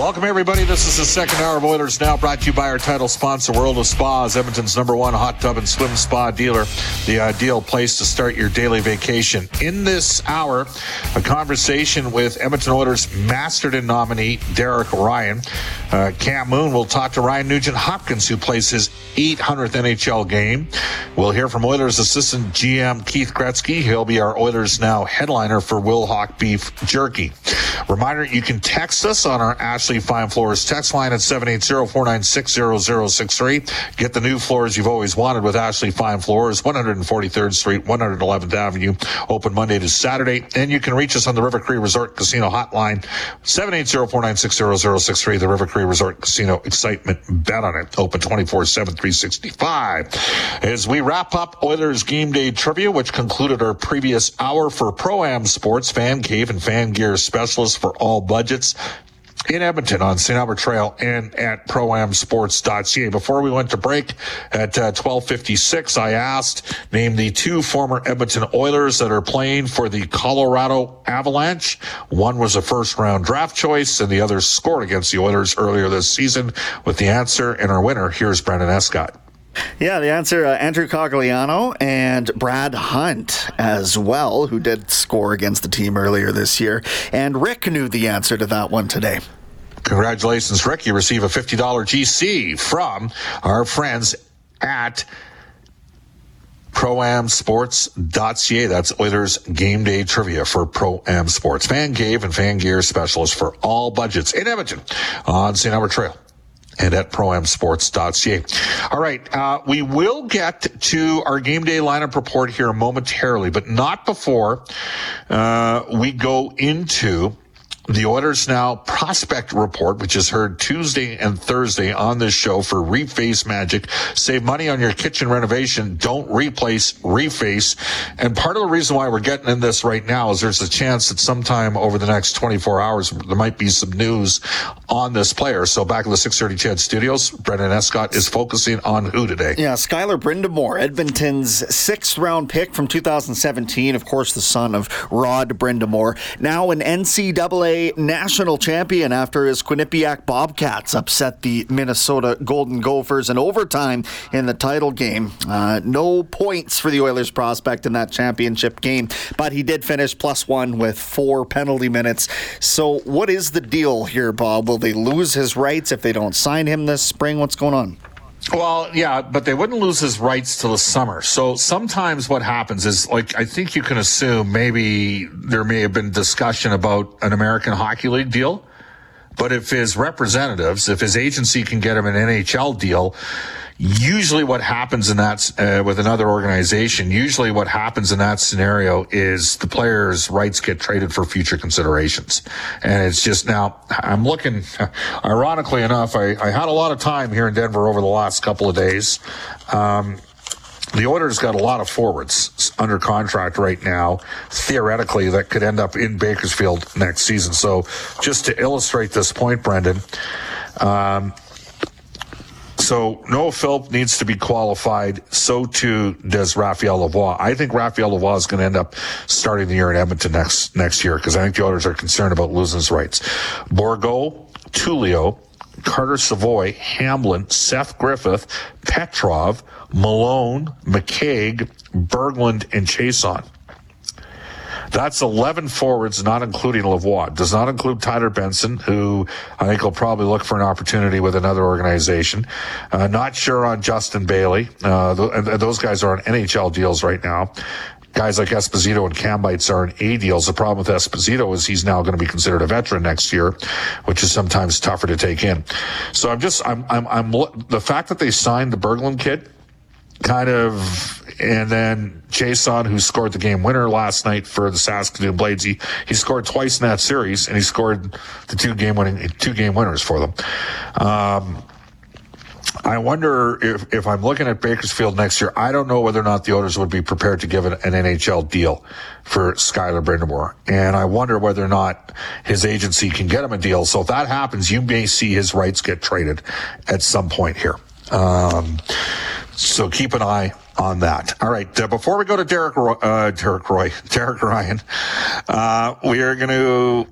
Welcome, everybody. This is the second hour of Oilers Now, brought to you by our title sponsor, World of Spas, Edmonton's number one hot tub and swim spa dealer, the ideal place to start your daily vacation. In this hour, a conversation with Edmonton Oilers Masterton nominee Derek Ryan. Uh, Cam Moon will talk to Ryan Nugent Hopkins, who plays his 800th NHL game. We'll hear from Oilers assistant GM Keith Gretzky. He'll be our Oilers Now headliner for Wilhauk Beef Jerky. Reminder, you can text us on our Ashley Fine Floors text line at 780-496-0063. Get the new floors you've always wanted with Ashley Fine Floors, 143rd Street, 111th Avenue, open Monday to Saturday. And you can reach us on the River Cree Resort Casino hotline, 780-496-0063, the River Cree Resort Casino excitement. Bet on it. Open 24-7, 365. As we wrap up Oilers game day trivia, which concluded our previous hour for Pro-Am Sports, Fan Cave and Fan Gear Specialists for all budgets in Edmonton on St. Albert Trail and at proamsports.ca. Before we went to break at uh, 1256, I asked, name the two former Edmonton Oilers that are playing for the Colorado Avalanche. One was a first round draft choice and the other scored against the Oilers earlier this season with the answer. And our winner, here's Brendan Escott. Yeah, the answer uh, Andrew Cogliano and Brad Hunt as well, who did score against the team earlier this year. And Rick knew the answer to that one today. Congratulations, Rick. You receive a $50 GC from our friends at proamsports.ca. That's Oilers game day trivia for Pro Am Sports. Fan Cave and Fan Gear specialist for all budgets in Edmonton on St. Albert Trail and at proamsports.ca. All right, uh, we will get to our game day lineup report here momentarily, but not before uh, we go into the Oilers Now prospect report, which is heard Tuesday and Thursday on this show for Reface Magic. Save money on your kitchen renovation. Don't replace, reface. And part of the reason why we're getting in this right now is there's a chance that sometime over the next 24 hours, there might be some news on this player. So back in the 630 CHED studios, Brendan Escott is focusing on who today? Yeah, Skylar Brind'Amour, Edmonton's sixth round pick from 2017. Of course, the son of Rod Brind'Amour. Now an NCAA national champion after his Quinnipiac Bobcats upset the Minnesota Golden Gophers in overtime in the title game. Uh, no points for the Oilers prospect in that championship game, but he did finish plus one with four penalty minutes. So, what is the deal here, Bob? Will they lose his rights if they don't sign him this spring? What's going on? Well, yeah, but they wouldn't lose his rights till the summer. So sometimes what happens is, like, I think you can assume maybe there may have been discussion about an American Hockey League deal. But if his representatives, if his agency can get him an NHL deal, usually what happens in that uh, with another organization usually what happens in that scenario is the player's rights get traded for future considerations and it's just now i'm looking ironically enough i, I had a lot of time here in denver over the last couple of days um, the Oilers got a lot of forwards under contract right now, theoretically, that could end up in Bakersfield next season. So, just to illustrate this point, Brendan, um, so Noah Philp needs to be qualified. So too does Raphael Lavoie. I think Raphael Lavoie is going to end up starting the year in Edmonton next next year because I think the Oilers are concerned about losing his rights. Borgo, Tullio, Carter Savoie, Hamblin, Seth Griffith, Petrov, Malone, McCaig, Berglund, and Chiasson. That's 11 forwards, not including Lavoie. Does not include Tyler Benson, who I think will probably look for an opportunity with another organization. Uh, not sure on Justin Bailey. Uh, th- those guys are on NHL deals right now. Guys like Esposito and Cambites are in A deals. The problem with Esposito is he's now going to be considered a veteran next year, which is sometimes tougher to take in. So I'm just, I'm, I'm, I'm, the fact that they signed the Berglund kid, kind of, and then Chiasson, who scored the game winner last night for the Saskatoon Blades, he, he scored twice in that series, and he scored the two game winning two game winners for them. Um, I wonder if, if I'm looking at Bakersfield next year, I don't know whether or not the owners would be prepared to give an, an NHL deal for Skylar Brind'Amour. And I wonder whether or not his agency can get him a deal. So if that happens, you may see his rights get traded at some point here. Um, So keep an eye on that. All right. Uh, before we go to Derek, Roy, uh, Derek Roy, Derek Ryan, uh, we are going to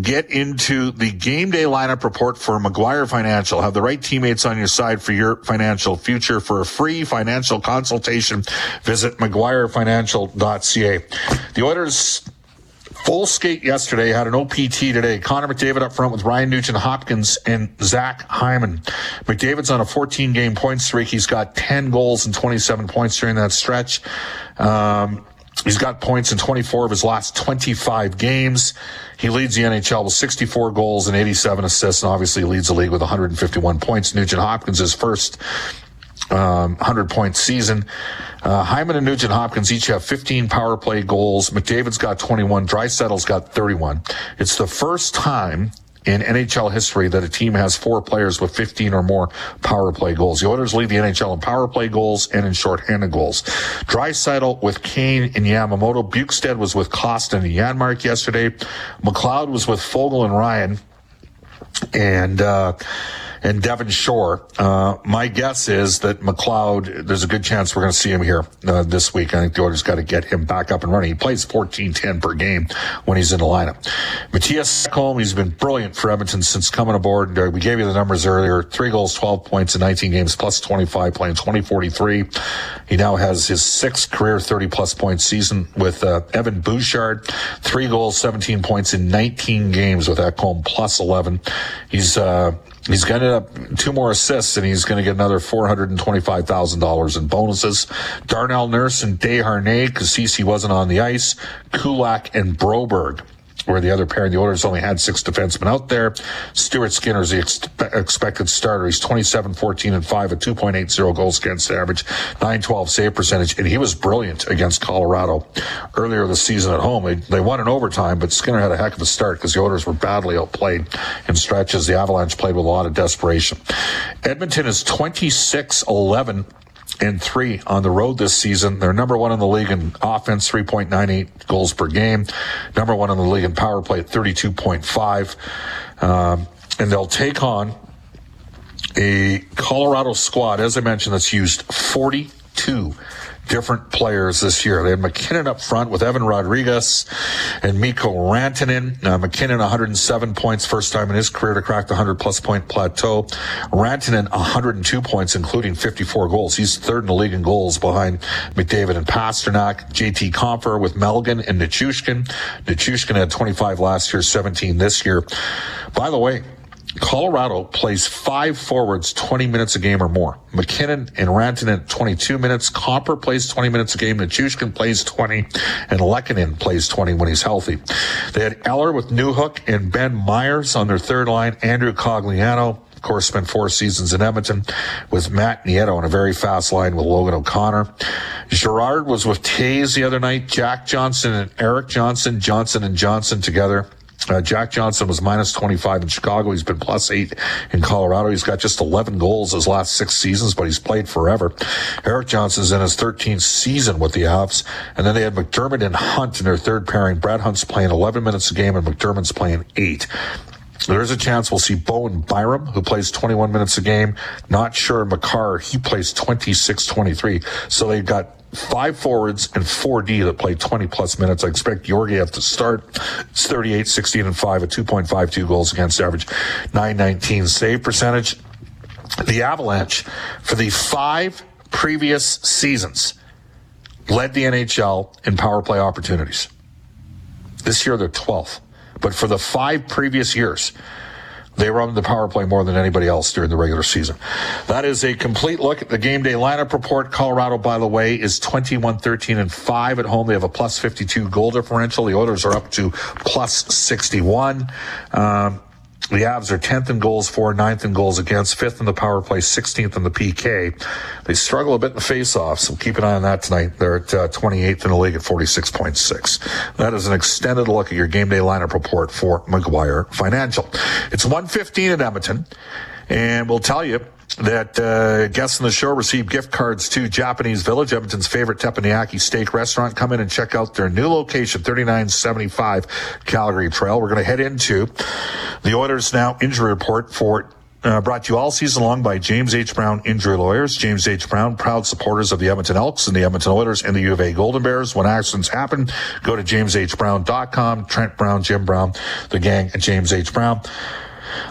get into the game day lineup report for McGuire Financial. Have the right teammates on your side for your financial future. For a free financial consultation, visit McGuireFinancial.ca. The Oilers full skate yesterday, had an OPT today. Connor McDavid up front with Ryan Nugent Hopkins and Zach Hyman. McDavid's on a 14 game point streak. He's got 10 goals and 27 points during that stretch. Um, He's got points in 24 of his last 25 games. He leads the NHL with 64 goals and 87 assists, and obviously leads the league with 151 points. Nugent Hopkins is first um, 100 point season. Uh, Hyman and Nugent Hopkins each have 15 power play goals. McDavid's got 21. Draisaitl's got 31. It's the first time in NHL history that a team has four players with 15 or more power play goals. The Oilers lead the NHL in power play goals and in shorthanded goals. Draisaitl with Kane and Yamamoto. Bjugstad was with Kostin and Janmark yesterday. McLeod was with Foegele and Ryan. And, uh, and Devin Shore. Uh, my guess is that McLeod, there's a good chance we're going to see him here uh, this week. I think the Oilers got to get him back up and running. He plays 14-10 per game when he's in the lineup. Mattias Ekholm, he's been brilliant for Edmonton since coming aboard. Uh, we gave you the numbers earlier. Three goals, 12 points in 19 games, plus 25, playing 2043. He now has his sixth career 30-plus point season with uh, Evan Bouchard. Three goals, 17 points in 19 games with Ekholm, plus 11. He's uh, He's going to up two more assists and he's going to get another $425,000 in bonuses. Darnell Nurse and Desharnais, because Ceci wasn't on the ice. Kulak and Broberg where the other pair in the Oilers only had six defensemen out there. Stuart Skinner's the ex- expected starter. He's 27, 14, and 5 at 2.80 goals against average, 912 save percentage, and he was brilliant against Colorado earlier this season at home. They, they won in overtime, but Skinner had a heck of a start because the Oilers were badly outplayed in stretches. The Avalanche played with a lot of desperation. Edmonton is 26 11 and three on the road this season. They're number one in the league in offense, 3.98 goals per game. Number one in the league in power play at 32.5. Um, and they'll take on a Colorado squad, as I mentioned, that's used 42 different players this year. They had MacKinnon up front with Evan Rodrigues and Mikko Rantanen. MacKinnon 107 points, first time in his career to crack the 100 plus point plateau. Rantanen 102 points, including 54 goals. He's third in the league in goals behind McDavid and Pastrnak. JT Compher with Malgin and Nichushkin. Nichushkin had 25 last year, 17 this year. By the way, Colorado plays five forwards 20 minutes a game or more. MacKinnon and Rantanen 22 minutes. Compher plays 20 minutes a game. Nichushkin plays 20 and Lehkonen plays 20 when he's healthy. They had Eller with Newhook and Ben Meyers on their third line. Andrew Cogliano of course, spent four seasons in Edmonton with Matt Nieto on a very fast line with Logan O'Connor. Girard was with Toews the other night. Jack Johnson and Erik Johnson, Johnson and Johnson together. Uh, Jack Johnson was minus 25 in Chicago. He's been plus eight in Colorado. He's got just 11 goals his last six seasons, but he's played forever. Erik Johnson's in his 13th season with the Avs. And then they had McDermott and Hunt in their third pairing. Brad Hunt's playing 11 minutes a game and McDermott's playing eight. There's a chance we'll see Bowen Byram, who plays 21 minutes a game. Not sure Makar, he plays 26, 23. So they've got five forwards and four D that play 20 plus minutes. I expect Georgiev to start. It's 38, 16, and 5 at 2.52 goals against average, 919 save percentage. The Avalanche, for the five previous seasons, led the NHL in power play opportunities. This year they're 12th. But for the five previous years, they run the power play more than anybody else during the regular season. That is a complete look at the game day lineup report. Colorado, by the way, is 21, 13, and 5 at home. They have a plus 52 goal differential. The Oilers are up to plus 61. Um, the Avs are 10th in goals for, 9th in goals against, 5th in the power play, 16th in the PK. They struggle a bit in the faceoff, so keep an eye on that tonight. They're at uh, 28th in the league at 46.6. That is an extended look at your game day lineup report for McGuire Financial. It's 115 at Edmonton, and we'll tell you that uh, guests on the show receive gift cards to Japanese Village, Edmonton's favorite teppanyaki steak restaurant. Come in and check out their new location, 3975 Calgary Trail. We're going to head into the Oilers now injury report for uh, brought to you all season long by James H. Brown Injury Lawyers. James H. Brown, proud supporters of the Edmonton Elks and the Edmonton Oilers and the U of A Golden Bears. When accidents happen, go to jameshbrown.com. Trent Brown, Jim Brown, the gang at James H. Brown.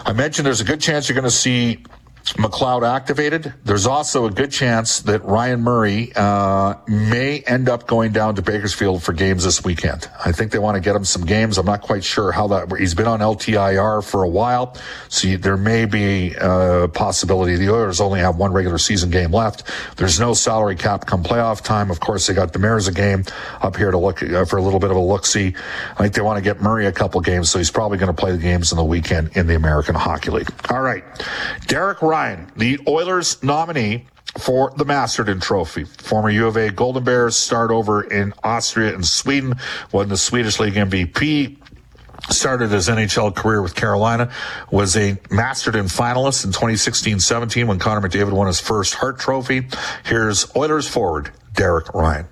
I mentioned there's a good chance you're going to see McLeod activated. There's also a good chance that Ryan Murray uh, may end up going down to Bakersfield for games this weekend. I think they want to get him some games. I'm not quite sure how that. He's been on LTIR for a while, so you, there may be a possibility. The Oilers only have one regular season game left. There's no salary cap come playoff time. Of course, they got Demers a game up here to look uh, for a little bit of a look see. I think they want to get Murray a couple games, so he's probably going to play the games in the weekend in the American Hockey League. All right, Derek. Ryan, the Oilers nominee for the Masterton Trophy. Former U of A Golden Bears start over in Austria and Sweden, won the Swedish League MVP. Started his NHL career with Carolina, was a Masterton finalist in 2016-17 when Connor McDavid won his first Hart Trophy. Here's Oilers forward Derek Ryan.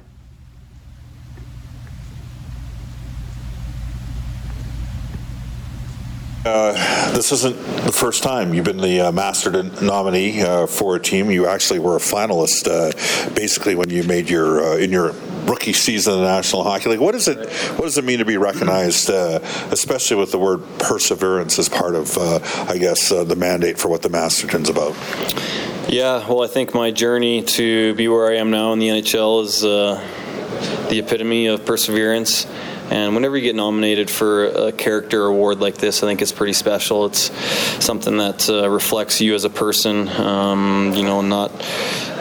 Uh, this isn't the first time you've been the uh, Masterton nominee uh, for a team. You actually were a finalist, uh, basically when you made your uh, in your rookie season in the National Hockey League. What does it What does it mean to be recognized, uh, especially with the word perseverance as part of, I guess, the mandate for what the Masterton's about? Yeah, well, I think my journey to be where I am now in the NHL is the epitome of perseverance and whenever you get nominated for a character award like this, I think it's pretty special. It's something that uh, reflects you as a person, um, you know, not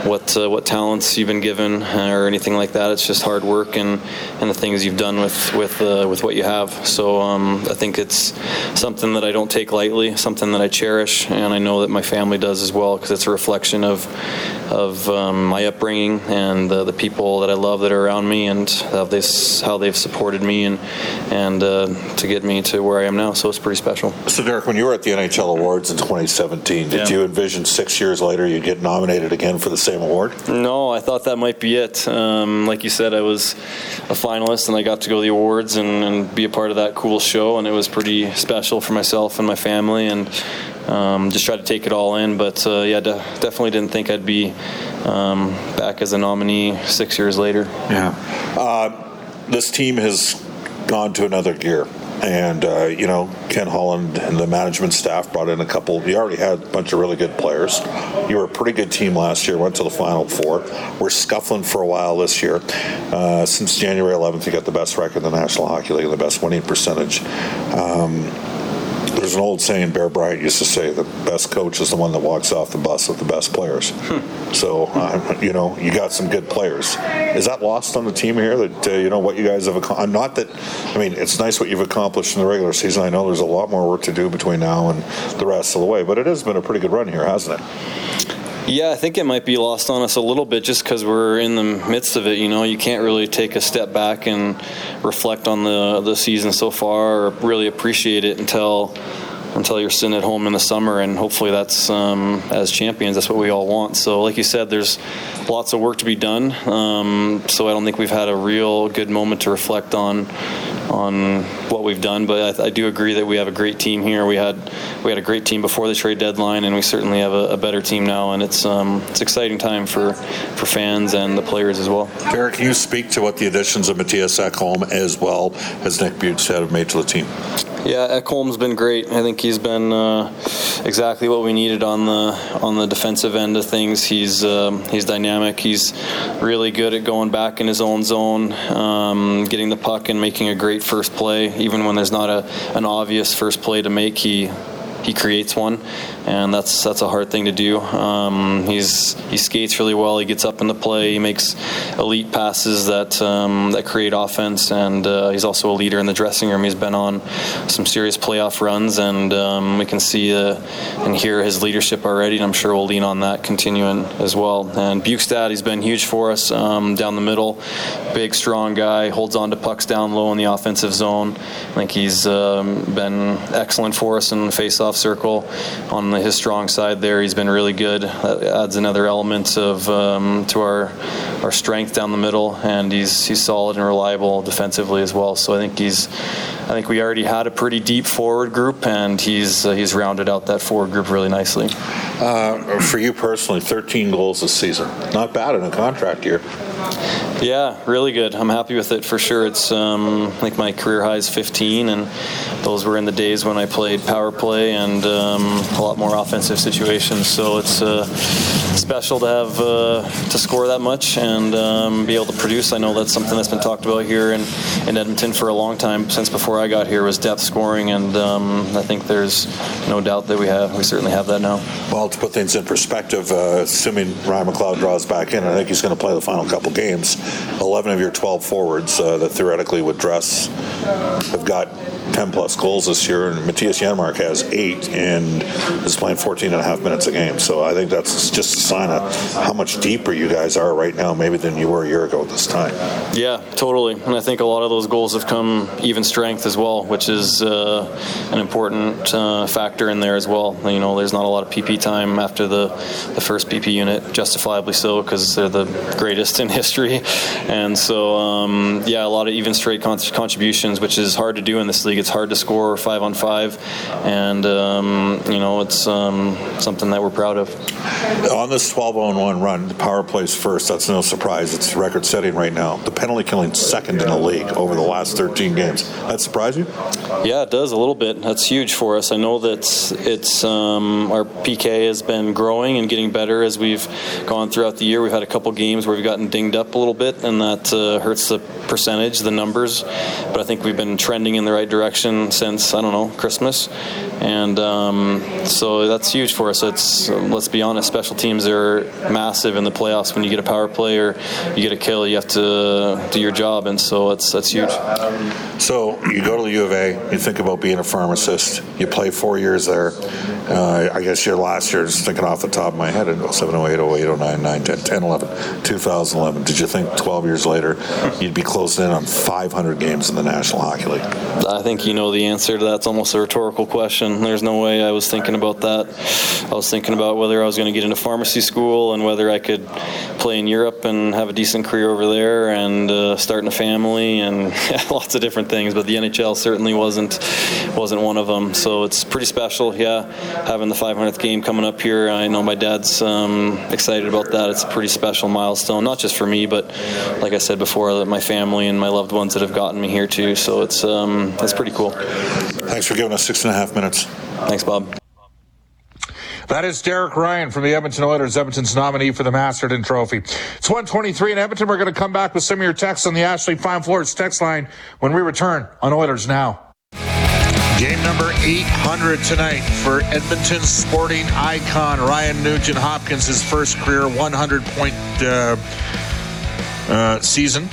what uh, what talents you've been given or anything like that. It's just hard work and, and the things you've done with with uh, with what you have. So um, I think it's something that I don't take lightly, something that I cherish, and I know that my family does as well because it's a reflection of of um, my upbringing and uh, the people that I love that are around me and how they how they've supported me and and uh, to get me to where I am now. So it's pretty special. So Derek, when you were at the NHL Awards in 2017, did yeah. you envision six years later you'd get nominated again for the same award? No, I thought that might be it. Um, like you said, I was a finalist and I got to go to the awards and, and, be a part of that cool show, and it was pretty special for myself and my family, and um, just tried to take it all in. But uh, yeah, de- definitely didn't think I'd be um, back as a nominee six years later. Yeah. Uh, this team has gone to another gear. And, uh, you know, Ken Holland and the management staff brought in a couple. You already had a bunch of really good players. You were a pretty good team last year, went to the Final Four. We're scuffling for a while this year. Uh, since January 11th, you got the best record in the National Hockey League, and the best winning percentage. Um, there's an old saying Bear Bryant used to say the best coach is the one that walks off the bus with the best players. Hmm. So, uh, you know, you got some good players. Is that lost on the team here that, uh, you know, what you guys have accomplished? Not that, I mean, it's nice what you've accomplished in the regular season. I know there's a lot more work to do between now and the rest of the way, but it has been a pretty good run here, hasn't it? Yeah, I think it might be lost on us a little bit just because we're in the midst of it. You know, you can't really take a step back and reflect on the the season so far or really appreciate it until until you're sitting at home in the summer, and hopefully that's um, as champions, that's what we all want. So, like you said, there's lots of work to be done. Um, so I don't think we've had a real good moment to reflect on on what we've done. But I, I, do agree that we have a great team here. We had we had a great team before the trade deadline, and we certainly have a, a better team now. And it's um, it's exciting time for for fans and the players as well. Derek, can you speak to what the additions of Mattias Ekholm as well as Nick Bjugstad have made to the team? Yeah, Ekholm's been great. I think he's been uh, exactly what we needed on the on the defensive end of things. He's um, he's dynamic. He's really good at going back in his own zone, um, getting the puck and making a great first play. Even when there's not a an obvious first play to make, he he creates one, and that's that's a hard thing to do. Um, he's he skates really well. He gets up in the play. He makes elite passes that um, that create offense, and uh, he's also a leader in the dressing room. He's been on some serious playoff runs, and um, we can see uh, and hear his leadership already. And I'm sure we'll lean on that continuing as well. And Bjugstad, he's been huge for us um, down the middle. Big, strong guy, holds on to pucks down low in the offensive zone. I think he's um, been excellent for us in the circle on his strong side there. He's been really good. That adds another element of um, to our our strength down the middle, and he's he's solid and reliable defensively as well. So I think he's I think we already had a pretty deep forward group, and he's uh, he's rounded out that forward group really nicely. Uh, for you personally, 13 goals this season, not bad in a contract year. Yeah, really good. I'm happy with it for sure. It's um, my career high is 15, and those were in the days when I played power play and um, a lot more offensive situations. So it's uh, special to have uh, to score that much and um, be able to produce. I know that's something that's been talked about here in, in Edmonton for a long time since before I got here was depth scoring, and um, I think there's no doubt that we have we certainly have that now. Well, to put things in perspective, uh, assuming Ryan McLeod draws back in, I think he's going to play the final couple games. 11 of your 12 forwards uh, that theoretically would dress have got 10 plus goals this year, and Mattias Janmark has eight and is playing 14 and a half minutes a game. So I think that's just a sign of how much deeper you guys are right now, maybe than you were a year ago at this time. Yeah, totally. And I think a lot of those goals have come even strength as well, which is uh, an important uh, factor in there as well. You know, there's not a lot of PP time after the, the first PP unit, justifiably so, because they're the greatest in history. And so, um, yeah, a lot of even straight con- contributions, which is hard to do in this league. It's hard to score five on five, and um, you know it's um, something that we're proud of. On this 12 on 1 run, the power plays first. That's no surprise. It's record setting right now. The penalty killing second in the league over the last 13 games. That surprise you? Yeah, it does a little bit. That's huge for us. I know that it's um, our PK has been growing and getting better as we've gone throughout the year. We've had a couple games where we've gotten dinged up a little bit, and that uh, hurts the percentage, the numbers. But I think we've been trending in the right direction since I don't know Christmas, and um, so that's huge for us. It's let's be honest, special teams are massive in the playoffs. When you get a power play or you get a kill, you have to do your job, and so it's that's huge. So you go to the U of A, you think about being a pharmacist, you play four years there. Uh, I guess your last year, just thinking off the top of my head, in 07, 08, 08, 09, 9, 10, 10, 11, 2011. Did you think 12 years later you'd be closing in on 500 games in the National Hockey League? I think you know the answer to that. It's almost a rhetorical question. There's no way I was thinking about that. I was thinking about whether I was going to get into pharmacy school and whether I could play in Europe and have a decent career over there and uh, starting a family and lots of different things. But the NHL certainly wasn't wasn't one of them. So it's pretty special. Yeah, having the 500th game coming up here. I know my dad's um, excited about that. It's a pretty special milestone, not just for me, but like I said before, my family and my loved ones that have gotten me here too. So it's um, it's pretty cool. Thanks for giving us six and a half minutes. Thanks, Bob. That is Derek Ryan from the Edmonton Oilers, Edmonton's nominee for the Masterton Trophy. It's 123 in Edmonton. We're going to come back with some of your texts on the Ashley Fine Floors text line when we return on Oilers Now. Game number 800 tonight for Edmonton sporting icon Ryan Nugent Hopkins, his first career 100 point uh, uh, season.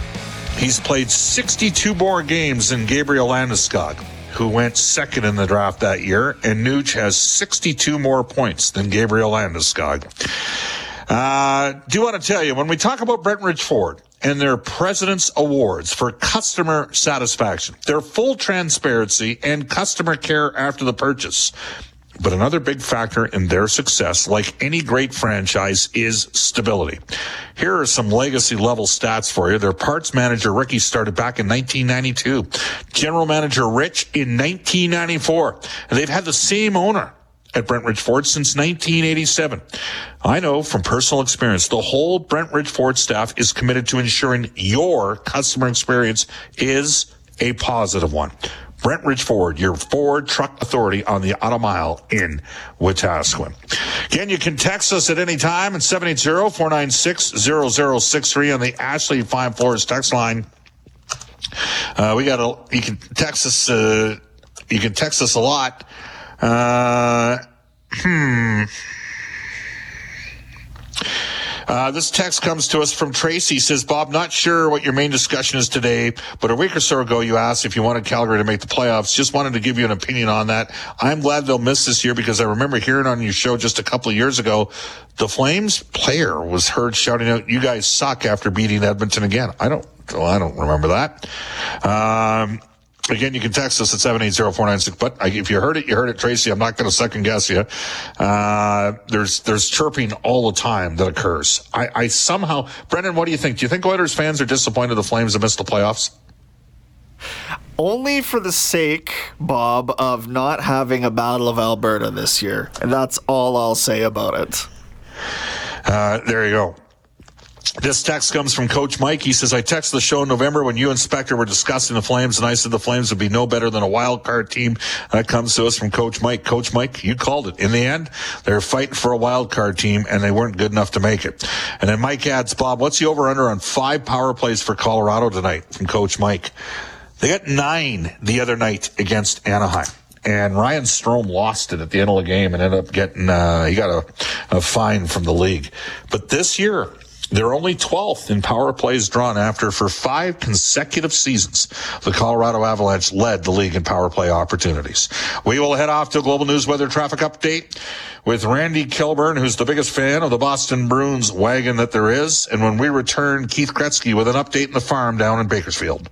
He's played 62 more games than Gabriel Landeskog, who went second in the draft that year, and Nuge has 62 more points than Gabriel Landeskog. Uh, do want to tell you, when we talk about Brentridge Ford and their President's Awards for customer satisfaction, their full transparency and customer care after the purchase. But another big factor in their success, like any great franchise, is stability. Here are some legacy level stats for you. Their parts manager, Ricky, started back in 1992. General manager, Rich, in 1994. And they've had the same owner at Brentridge Ford since 1987. I know from personal experience, the whole Brentridge Ford staff is committed to ensuring your customer experience is a positive one. Brentridge Ford, your Ford truck authority on the Auto Mile in Wetaskiwin. Again, you can text us at any time at 780-496-0063 on the Ashley Fine Floors text line. Uh, we got a, you can text us, uh, you can text us a lot. Uh, hmm. Uh, this text comes to us from Tracy. Says, Bob, not sure what your main discussion is today, but a week or so ago you asked if you wanted Calgary to make the playoffs. Just wanted to give you an opinion on that. I'm glad they'll miss this year because I remember hearing on your show just a couple of years ago, the Flames player was heard shouting out, "You guys suck!" after beating Edmonton again. I don't, well, I don't remember that. Um, Again, you can text us at 780-496. But if you heard it, you heard it, Tracy. I'm not going to second guess you. Uh, there's there's chirping all the time that occurs. I, I somehow, Brendan, what do you think? Do you think Oilers fans are disappointed the Flames have missed the playoffs? Only for the sake, Bob, of not having a Battle of Alberta this year. And that's all I'll say about it. Uh, there you go. This text comes from Coach Mike. He says, I texted the show in November when you and Spector were discussing the Flames, and I said the Flames would be no better than a wild card team. That comes to us from Coach Mike. Coach Mike, you called it. In the end, they're fighting for a wild card team, and they weren't good enough to make it. And then Mike adds, Bob, what's the over under on five power plays for Colorado tonight from Coach Mike? They got nine the other night against Anaheim and Ryan Strome lost it at the end of the game and ended up getting uh, he got a, a, fine from the league. But this year. They're only 12th in power plays drawn after for five consecutive seasons. The Colorado Avalanche led the league in power play opportunities. We will head off to a global news weather traffic update with Randy Kilburn, who's the biggest fan of the Boston Bruins wagon that there is. And when we return, Keith Gretzky with an update in the farm down in Bakersfield.